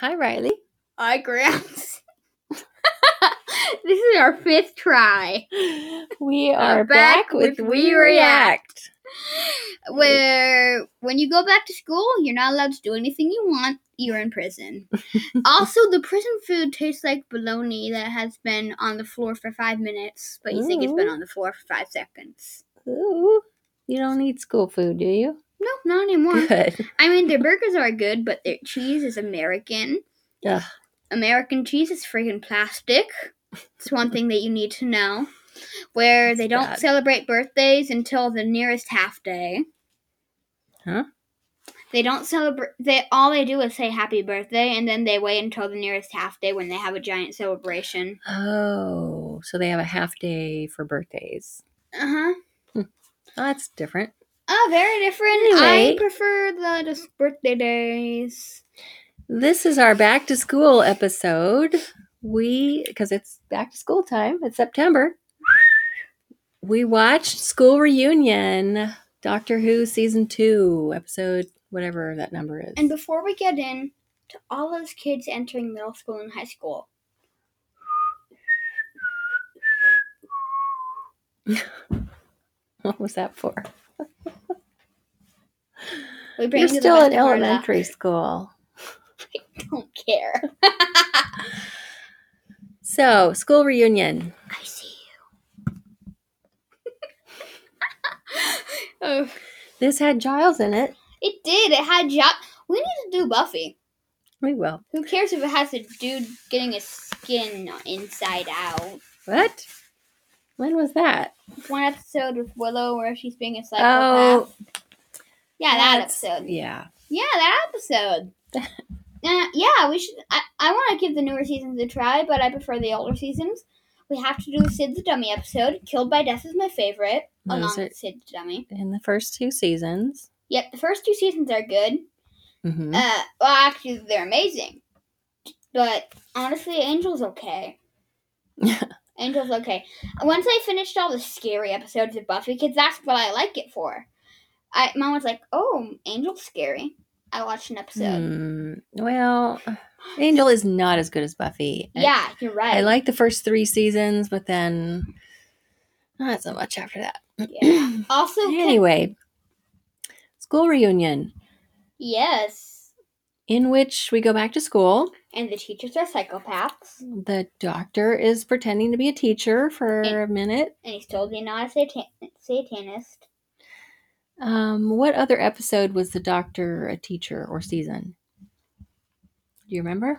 Hi, Riley. Hi, Gramps. this is our fifth try We Uh, are back back, with, with We We React. where when you go back to school, you're not allowed to do anything you want. You're in prison. also, the prison food tastes like bologna that has been on the floor for five minutes, but you think it's been on the floor for five seconds. Ooh, you don't eat school food, do you? No, not anymore. Good. I mean, their burgers are good, but their cheese is American. Ugh. American cheese is freaking plastic. It's one thing that you need to know. Where they don't bad. celebrate birthdays until the nearest half day. Huh? They don't celebrate. They all they do is say happy birthday, and then they wait until the nearest half day when they have a giant celebration. Oh, so they have a half day for birthdays. Uh huh. Oh, that's different. Oh, very different. I prefer the just birthday days. This is our back to school episode. We, because it's back to school time, it's September. We watched School Reunion, Doctor Who season two, episode whatever that number is. And before we get in to all those kids entering middle school and high school, what was that for? We You're still in elementary school. I Don't care. So, school reunion. I see you. oh, This had Giles in it. it did. It had job. We need to do Buffy. We will. Who cares if it has a dude getting his skin inside out? What? When was that? One episode with Willow where she's being a psychopath. Oh, yeah, that that's- episode. Yeah. Yeah, that episode. uh, yeah, we should. I, I want to give the newer seasons a try, but I prefer the older seasons. We have to do Sid the Dummy episode. Killed by Death is my favorite, Those along are- with Sid the Dummy. In the first two seasons. Yep, the first two seasons are good. hmm Uh, well, actually, they're amazing. But honestly, Angel's okay. Angel's okay. Once I finished all the scary episodes of Buffy, because that's what I like it for. I mom was like, "Oh, Angel's scary." I watched an episode. Hmm, well, Angel is not as good as Buffy. I- Yeah, you're right. I like the first three seasons, but then not so much after that. Yeah. Also, can- anyway, school reunion yes, in which we go back to school. and the teachers are psychopaths, The doctor is pretending to be a teacher for a minute. and he's totally not a satan- satanist. Um, what other episode was the doctor a teacher or season? Do you remember?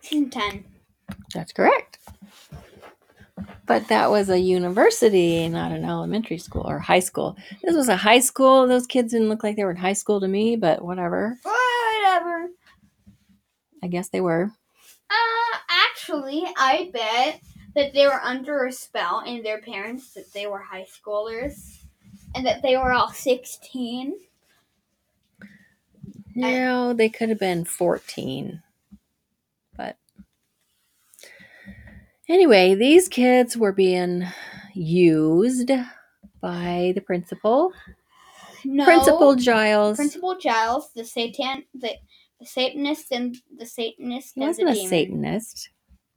Season ten. That's correct. But that was a university, not an elementary school or high school. This was a high school. Those kids didn't look like they were in high school to me, but whatever. Whatever. I guess they were. Uh, actually, I bet that they were under a spell and their parents that they were high schoolers and that they were all 16. No, they could have been 14. But anyway, these kids were being used by the principal. No. Principal Giles. Principal Giles, the Satan, the, the Satanist and the Satanist he and wasn't the a demon. Satanist.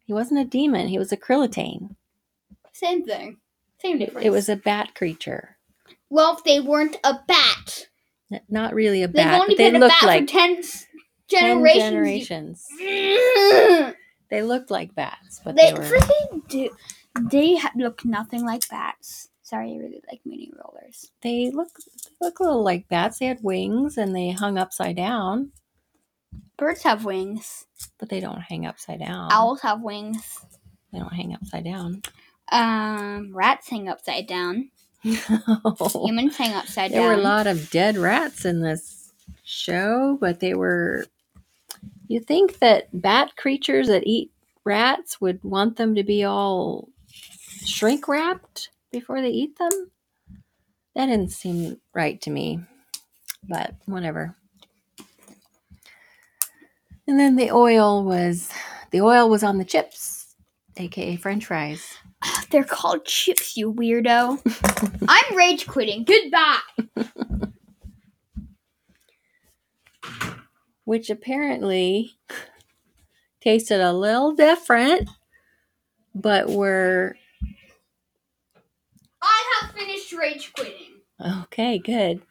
He wasn't a demon. He was a Krillitane. Same thing. Same difference. It was a bat creature. well, if they weren't a bat. N- Not really a bat. They've only they been a bat like for 10 s- 10 generations. generations. They looked like bats, but They they, were. freaking do. They ha- look nothing like bats. Sorry, I really like mini rollers. They look they look a little like bats. They had wings and they hung upside down, Birds have wings. but they don't hang upside down. Owls have wings. They don't hang upside down. Um, rats hang upside down. Humans hang upside there down. There were a lot of dead rats in this show, but they were. You think that bat creatures that eat rats would want them to be all shrink wrapped before they eat them? That didn't seem right to me, but whatever. And then the oil was the oil was on the chips, aka French fries. They're called chips, you weirdo. I'm rage quitting. Goodbye. which apparently tasted a little different, but were I have finished rage quitting. okay, good.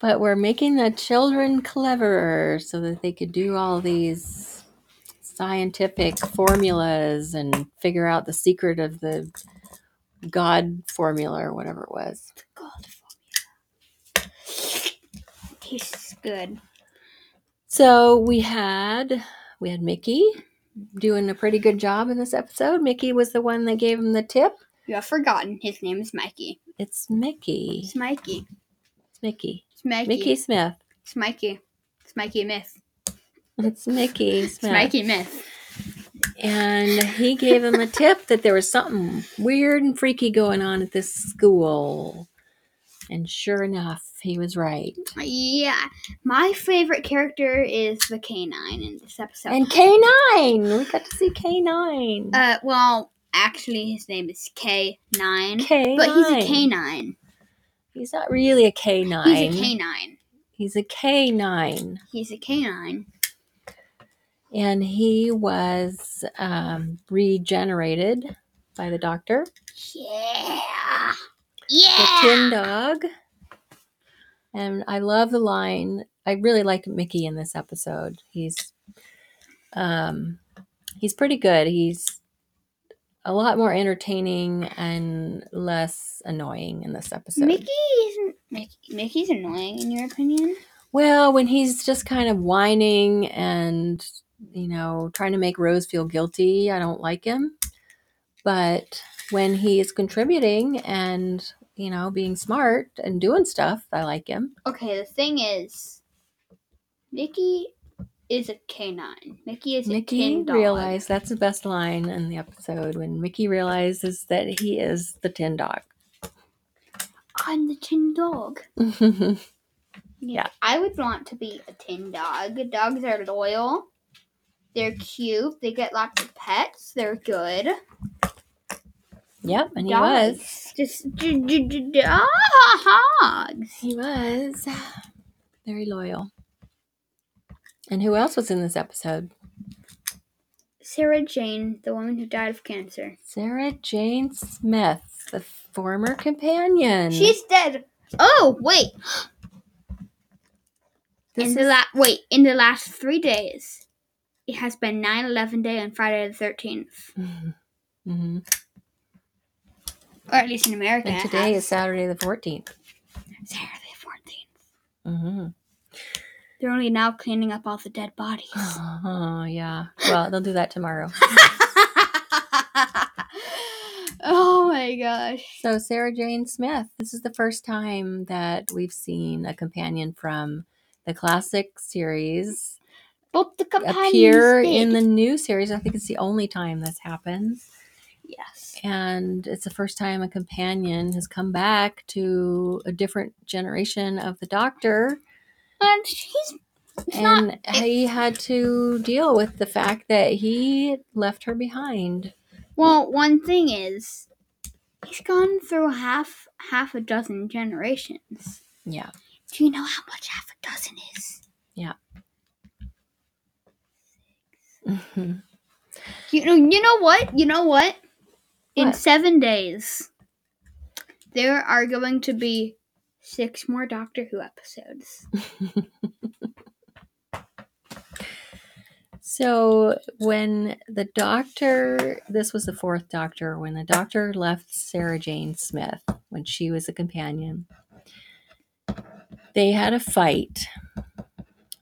But we're making the children cleverer so that they could do all these scientific formulas and figure out the secret of the God formula or whatever it was. The God formula. Tastes good. So we had we had Mickey doing a pretty good job in this episode. Mickey was the one that gave him the tip. You have forgotten. His name is Mikey. It's Mickey. It's Mikey. It's Mickey. It's Mikey. Mickey Smith. It's Mikey. It's Mikey Myth. It's Mickey It's Smith. Mikey Myth. And he gave him a tip that there was something weird and freaky going on at this school. And sure enough, he was right. Yeah. My favorite character is the canine in this episode. And K9! We got to see K9. uh, well, actually, his name is K9. K9. But he's a canine. He's not really a K9. He's a canine. He's a K9. He's a canine. And he was um, regenerated by the doctor. Yeah. Yeah. The tin dog. And I love the line. I really like Mickey in this episode. He's um he's pretty good. He's a lot more entertaining and less annoying in this episode. Mickey isn't. Mickey, Mickey's annoying, in your opinion? Well, when he's just kind of whining and, you know, trying to make Rose feel guilty, I don't like him. But when he is contributing and, you know, being smart and doing stuff, I like him. Okay, the thing is, Mickey is a canine. Mickey is a Mickey tin dog. realized that's the best line in the episode when Mickey realizes that he is the tin dog. I'm the tin dog. Yeah. I would want to be a tin dog. Dogs are loyal. They're cute. They get lots of pets. They're good. yep, and he dogs. was. Just d- d- d- d- ah, dogs. He was very loyal. And who else was in this episode? Sarah Jane, the woman who died of cancer. Sarah Jane Smith, the former companion. She's dead. Oh wait! This in the is- la- wait, in the last three days, it has been 9-11 day on Friday the thirteenth, hmm or at least in America. And today is Saturday the 14th. Saturday the fourteenth. Mm-hmm. They're only now cleaning up all the dead bodies. Oh, yeah. Well, they'll do that tomorrow. oh my gosh! So, Sarah Jane Smith, this is the first time that we've seen a companion from the classic series Both the appear did. in the new series. I think it's the only time this happens. yes. And it's the first time a companion has come back to a different generation of the doctor. And he's it's not he had to deal with the fact that he left her behind. well. One thing is, he's gone through half half a dozen generations. Yeah. Do you know how much half a dozen is? Mhm. You know, you know what? You know what? In seven days, there are going to be six more Doctor Who episodes. So when the doctor, this was the fourth doctor, when the doctor left Sarah Jane Smith when she was a companion, they had a fight.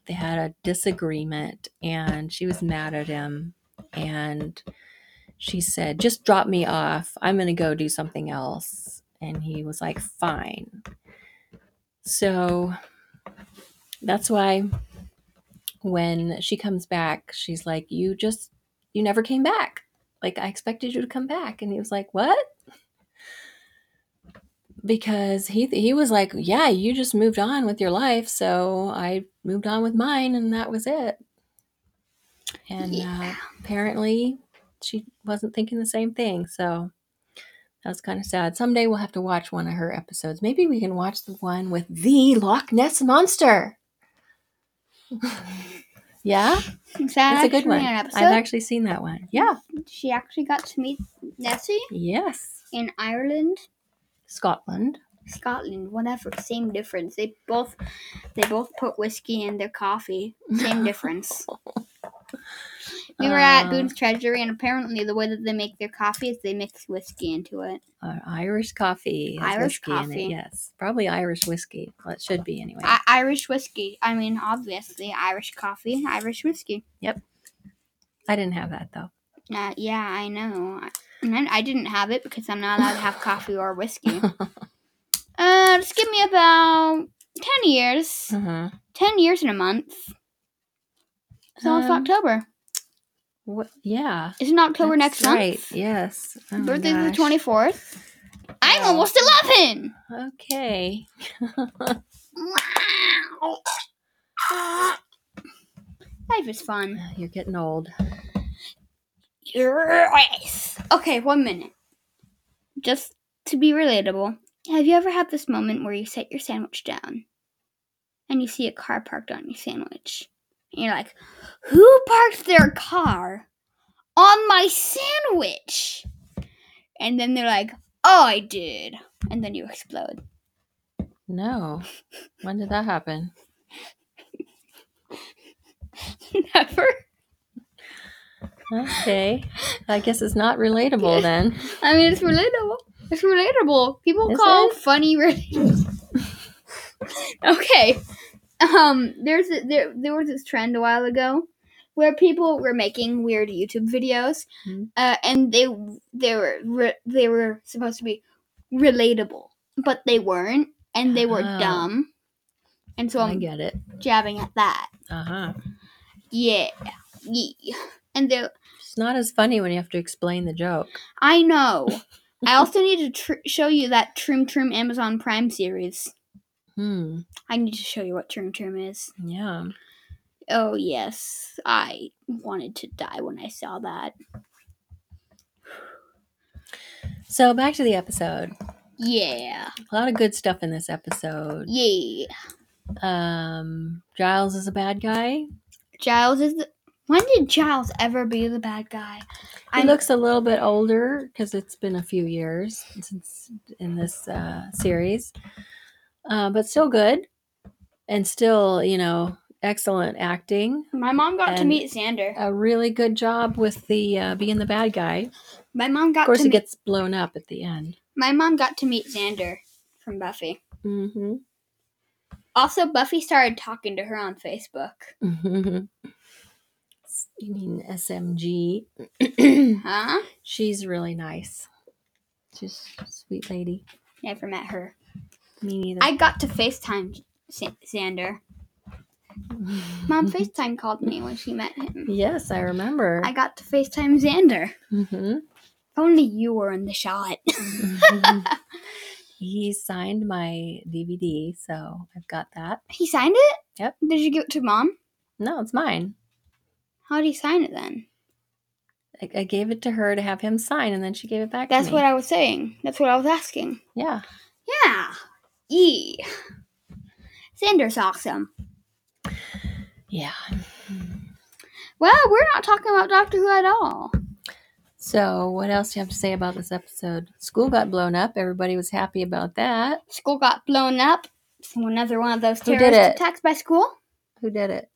They had a disagreement, and she was mad at him. And she said, Just drop me off. I'm going to go do something else. And he was like, Fine. So that's why when she comes back, she's like, You just, you never came back. Like, I expected you to come back. And he was like, What? Because he he was like, Yeah, you just moved on with your life. So I moved on with mine, and that was it. And uh, apparently, she wasn't thinking the same thing. So That's kind of sad. Someday we'll have to watch one of her episodes. Maybe we can watch the one with the Loch Ness monster. yeah, Is that it's a good one. I've actually seen that one. Yeah. she actually got to meet Nessie Yes. in Ireland, Scotland. Scotland, whatever. Same difference. They both they both put whiskey in their coffee. Same difference. We were at Uh, Boone's Treasury, and apparently the way that they make their coffee is they mix whiskey into it. Uh, Irish coffee. Irish whiskey in coffee. it. Yes, probably Irish whiskey. Well, it should be anyway. I- Irish whiskey. I mean, obviously, Irish coffee, Irish whiskey. Yep. I didn't have that though. Uh, yeah, I know. I- And I, didn't have it because I'm not allowed to have coffee or whiskey. Uh, just give me about 10 years. Uh-huh. 10 years in a month. So it's Um, October. What? Yeah. Isn't October that's next right. month? Yes. Oh my Birthday's the gosh. 24th. I'm almost 11! Okay. Life is fun. You're getting old. Yes. Okay, one minute. Just to be relatable, have you ever had this moment where you set your sandwich down and you see a car parked on your sandwich? And you're like, who parked their car on my sandwich? And then they're like, oh, I did. And then you explode. No. When did that happen? Never. Okay. I guess it's not relatable then. I mean, it's relatable. It's relatable. People Is call it? funny relatable. okay. Um, there's a, there there was this trend a while ago where people were making weird YouTube videos, Mhm. uh, and they they were re- they were supposed to be relatable, but they weren't, and they were Oh. dumb. And so I'm I'm get it. jabbing at that. Uh huh. Yeah, yeah. And they It's not as funny when you have to explain the joke. I know. I also need to tr- show you that Trim Trim Amazon Prime series. Hmm. I need to show you what Trim Trim is. Yeah. Oh, yes. I wanted to die when I saw that. So back to the episode. Yeah. A lot of good stuff in this episode. Yeah. Um, Giles is a bad guy. Giles is the. When did Giles ever be the bad guy? He I'm- looks a little bit older because it's been a few years since in this uh, series, uh, but still good, and still you know excellent acting. My mom got to meet Xander. A really good job with the uh, being the bad guy. My mom got Of course, to he meet. gets blown up at the end. My mom got to meet Xander from Buffy. Mm-hmm. Also, Buffy started talking to her on Facebook. you mean SMG? Huh? She's really nice. She's a sweet lady. Never met her. Me neither. I got to FaceTime Sa- Xander. Mom FaceTime called me when she met him. Yes, I remember. I got to FaceTime Xander. Mhm. If only you were in the shot. he signed my DVD, so I've got that. he signed it? Yep. Did you give it to mom? No, it's mine. How did he sign it then? I, I gave it to her to have him sign, and then she gave it back That's to me. what I was saying. That's what I was asking. Yeah. Yeah. Yeah. Xander's awesome. Yeah. Well, we're not talking about Doctor Who at all. So, what else do you have to say about this episode? School got blown up. Everybody was happy about that. School got blown up. So another one of those Who terrorist attacks by school. Who did it?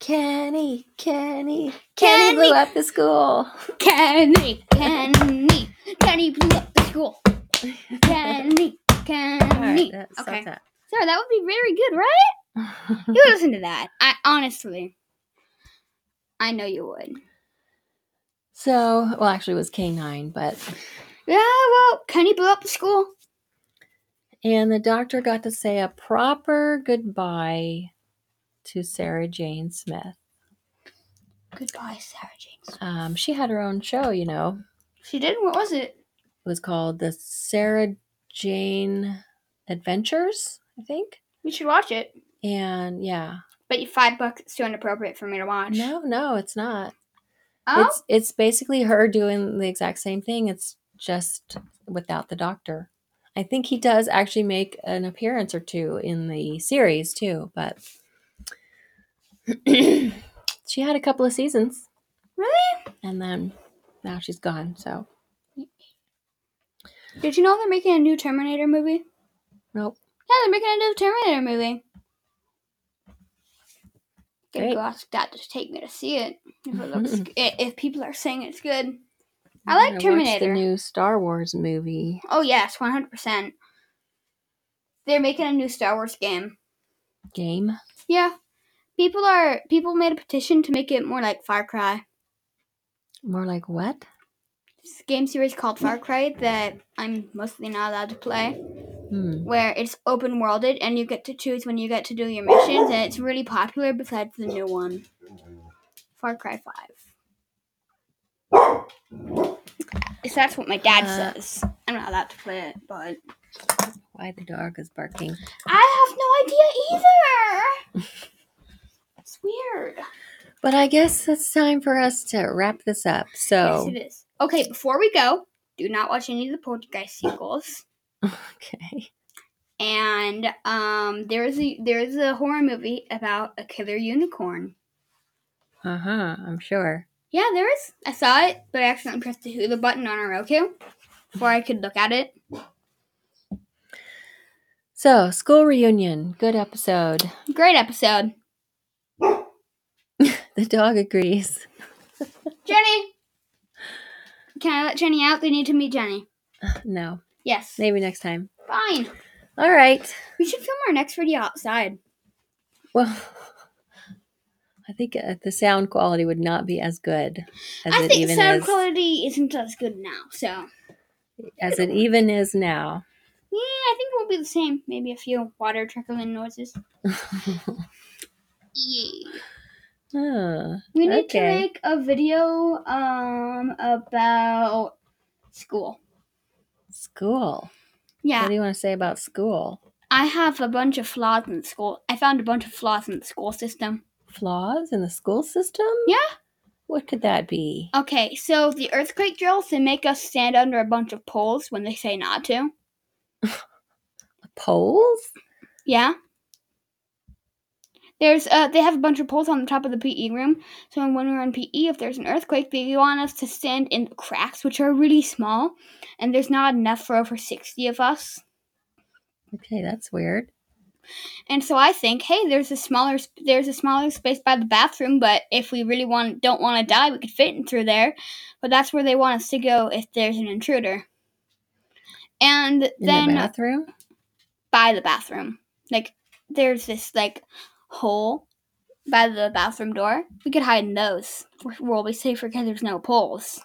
Kenny, Kenny, Kenny Kenny. blew up the school. Kenny, Kenny, Kenny blew up the school. Kenny, All right, that, Okay. that. Sorry, that would be very good, right? You would listen to that. I honestly, I know you would. so, well, actually, it was K9, but Yeah, well, Kenny blew up the school. and the doctor got to say a proper goodbye to Sarah Jane Smith. Goodbye, Sarah Jane. Um, she had her own show, you know. She did. What was it? It was called the Sarah Jane Adventures, I think. We should watch it. And yeah, But you five bucks too inappropriate for me to watch. no, no, it's not. Oh, It's it's basically her doing the exact same thing. It's just without the doctor. I think he does actually make an appearance or two in the series too, but she had a couple of seasons Really? and then now she's gone. So Did you know they're making a new Terminator movie? nope. Yeah, they're making a new Terminator movie. Great. go ask Dad to take me to see it. If it looks, if people are saying it's good. I like watch Terminator. the new Star Wars movie. Oh yes, one hundred percent. They're making a new Star Wars game. Game. Yeah, people are people made a petition to make it more like Far Cry. More like what? Game series called Far Cry that I'm mostly not allowed to play, Hmm. where it's open worlded and you get to choose when you get to do your missions, and it's really popular. Besides the new one, Far Cry Five. So that's what my dad Uh, says. I'm not allowed to play it, but Why the dog is barking? I have no idea either. it's weird. But I guess it's time for us to wrap this up. So Yes, it is. Okay, before we go, do not watch any of the Poltergeist sequels. okay. And um, there's a there's a horror movie about a killer unicorn. Uh huh. I'm sure. Yeah, there is. I saw it, but I accidentally pressed the Hulu button on Roku before I could look at it. So school reunion. Good episode. Great episode. The dog agrees. Jenny, can I let Jenny out? They need to meet Jenny. No. Yes. Maybe next time. Fine. All right. We should film our next video outside. Well, I think uh, the sound quality would not be as good as I it think even sound is. quality isn't as good now, so As it even is now. yeah, I think it will be the same. Maybe a few water trickling noises. Yeah. We need to make a video um about school. School. Yeah, What do you want to say about school? I have a bunch of flaws in the school. I found a bunch of flaws in the school system. Flaws in the school system? Yeah. What could that be? Okay, so the earthquake drills they make us stand under a bunch of poles when they say not to. Poles? Yeah. There's uh they have a bunch of poles on the top of the PE room. So when we're in PE, if there's an earthquake, they want us to stand in the cracks, which are really small, and there's not enough for over sixty of us. Okay, that's weird. And so I think, hey, there's a smaller there's a smaller space by the bathroom, but if we really want don't want to die, we could fit in through there. But that's where they want us to go if there's an intruder. And In then the bathroom? by the bathroom, like there's this like hole by the bathroom door. We could hide in those. We'll be safer because there's no poles.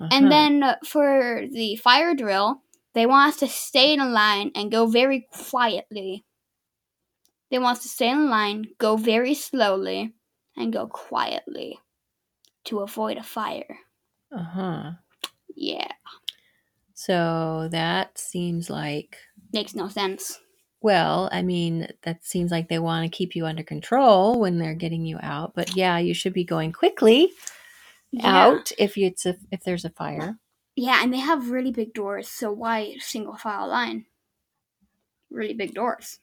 Uh-huh. And then for the fire drill, they want us to stay in a line and go very quietly. They want us to stay in a line, go very slowly, and go quietly to avoid a fire. Uh huh. Yeah, So that seems like, makes no sense. Well, I mean, that seems like they want to keep you under control when they're getting you out. But yeah, you should be going quickly Yeah. out if you, it's a, if there's a fire. Yeah, and they have really big doors, so why single file line? Really big doors.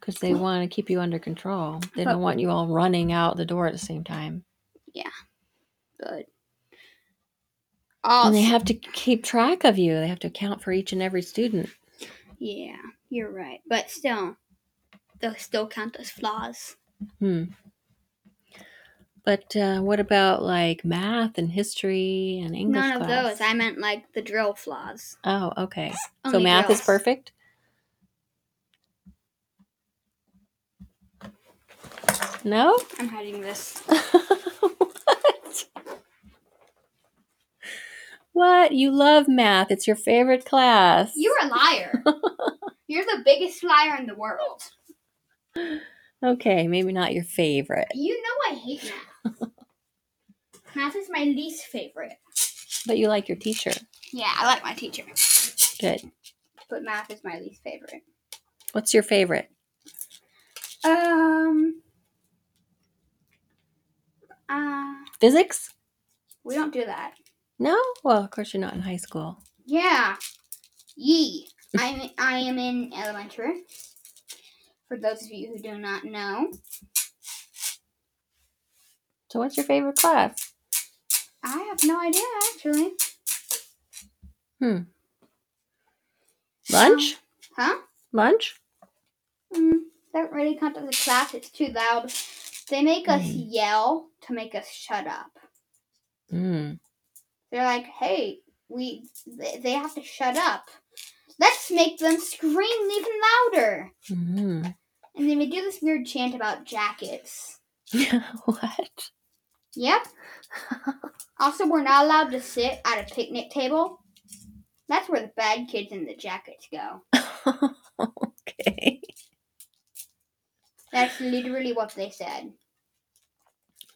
Because they want to keep you under control. They don't want you all running out the door at the same time. Yeah. Good. And they have to keep track of you. They have to account for each and every student. yeah, you're right. But still, they'll still count as flaws. Hmm. But uh, what about like math and history and English None of those. I meant like the drill flaws. Oh, okay. so math is perfect. No. I'm hiding this. What? You love math. It's your favorite class. You're a liar. You're the biggest liar in the world. Okay, maybe not your favorite, You know I hate math. math is my least favorite. but you like your teacher. Yeah, I like my teacher, Good. but math is my least favorite. What's your favorite? Um. Uh, Physics? we don't do that. No? Well, of course you're not in high school. Yeah. Yee. I'm I am in elementary. For those of you who do not know, So, what's your favorite class? I have no idea actually. Hmm. Lunch? Huh? Lunch? Mm, don't really count as a class. It's too loud. They make us Mm. yell to make us shut up. Mm. They're like, "Hey, we they have to shut up. Let's make them scream even louder." Mm. And then we do this weird chant about jackets. what? Yep. Also, we're not allowed to sit at a picnic table. That's where the bad kids in the jackets go. okay. That's literally what they said.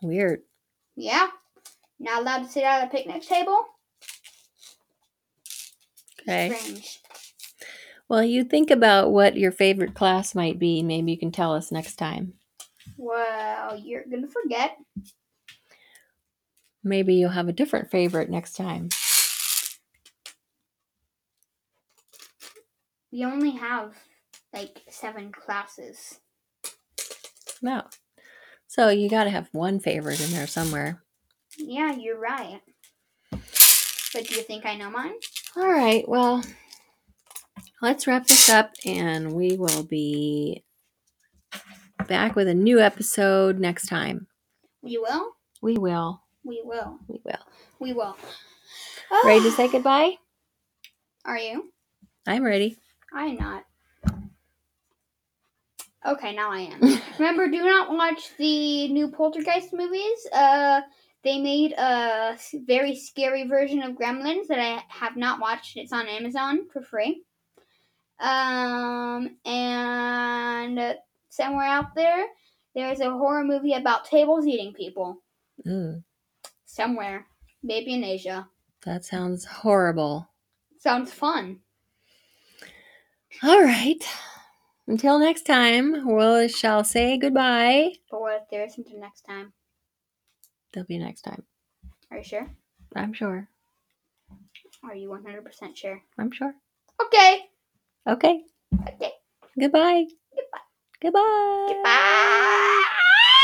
Weird. Yeah. Not allowed to sit at a picnic table? Okay. Strange. Well, you think about what your favorite class might be. Maybe you can tell us next time. Well, you're gonna forget. Maybe you'll have a different favorite next time. We only have like seven classes. No. So you got to have one favorite in there somewhere. Yeah, you're right. But do you think I know mine? All right. Well, let's wrap this up and we will be back with a new episode next time. We will? We will. We will. We will. We will. Ready to say goodbye? Are you? I'm ready. I'm not. Okay, now I am. Remember, do not watch the new Poltergeist movies. Uh, they made a very scary version of Gremlins that I have not watched. It's on Amazon for free. Um, and somewhere out there, there's a horror movie about tables eating people. Ooh, Somewhere, maybe in Asia. that sounds horrible. Sounds fun. All right. Until next time, we shall say goodbye. But what if there isn't a next time? There'll be next time. Are you sure? I'm sure. Are you 100% sure? I'm sure. Okay. Okay. Okay. Goodbye. Goodbye. Goodbye. Goodbye.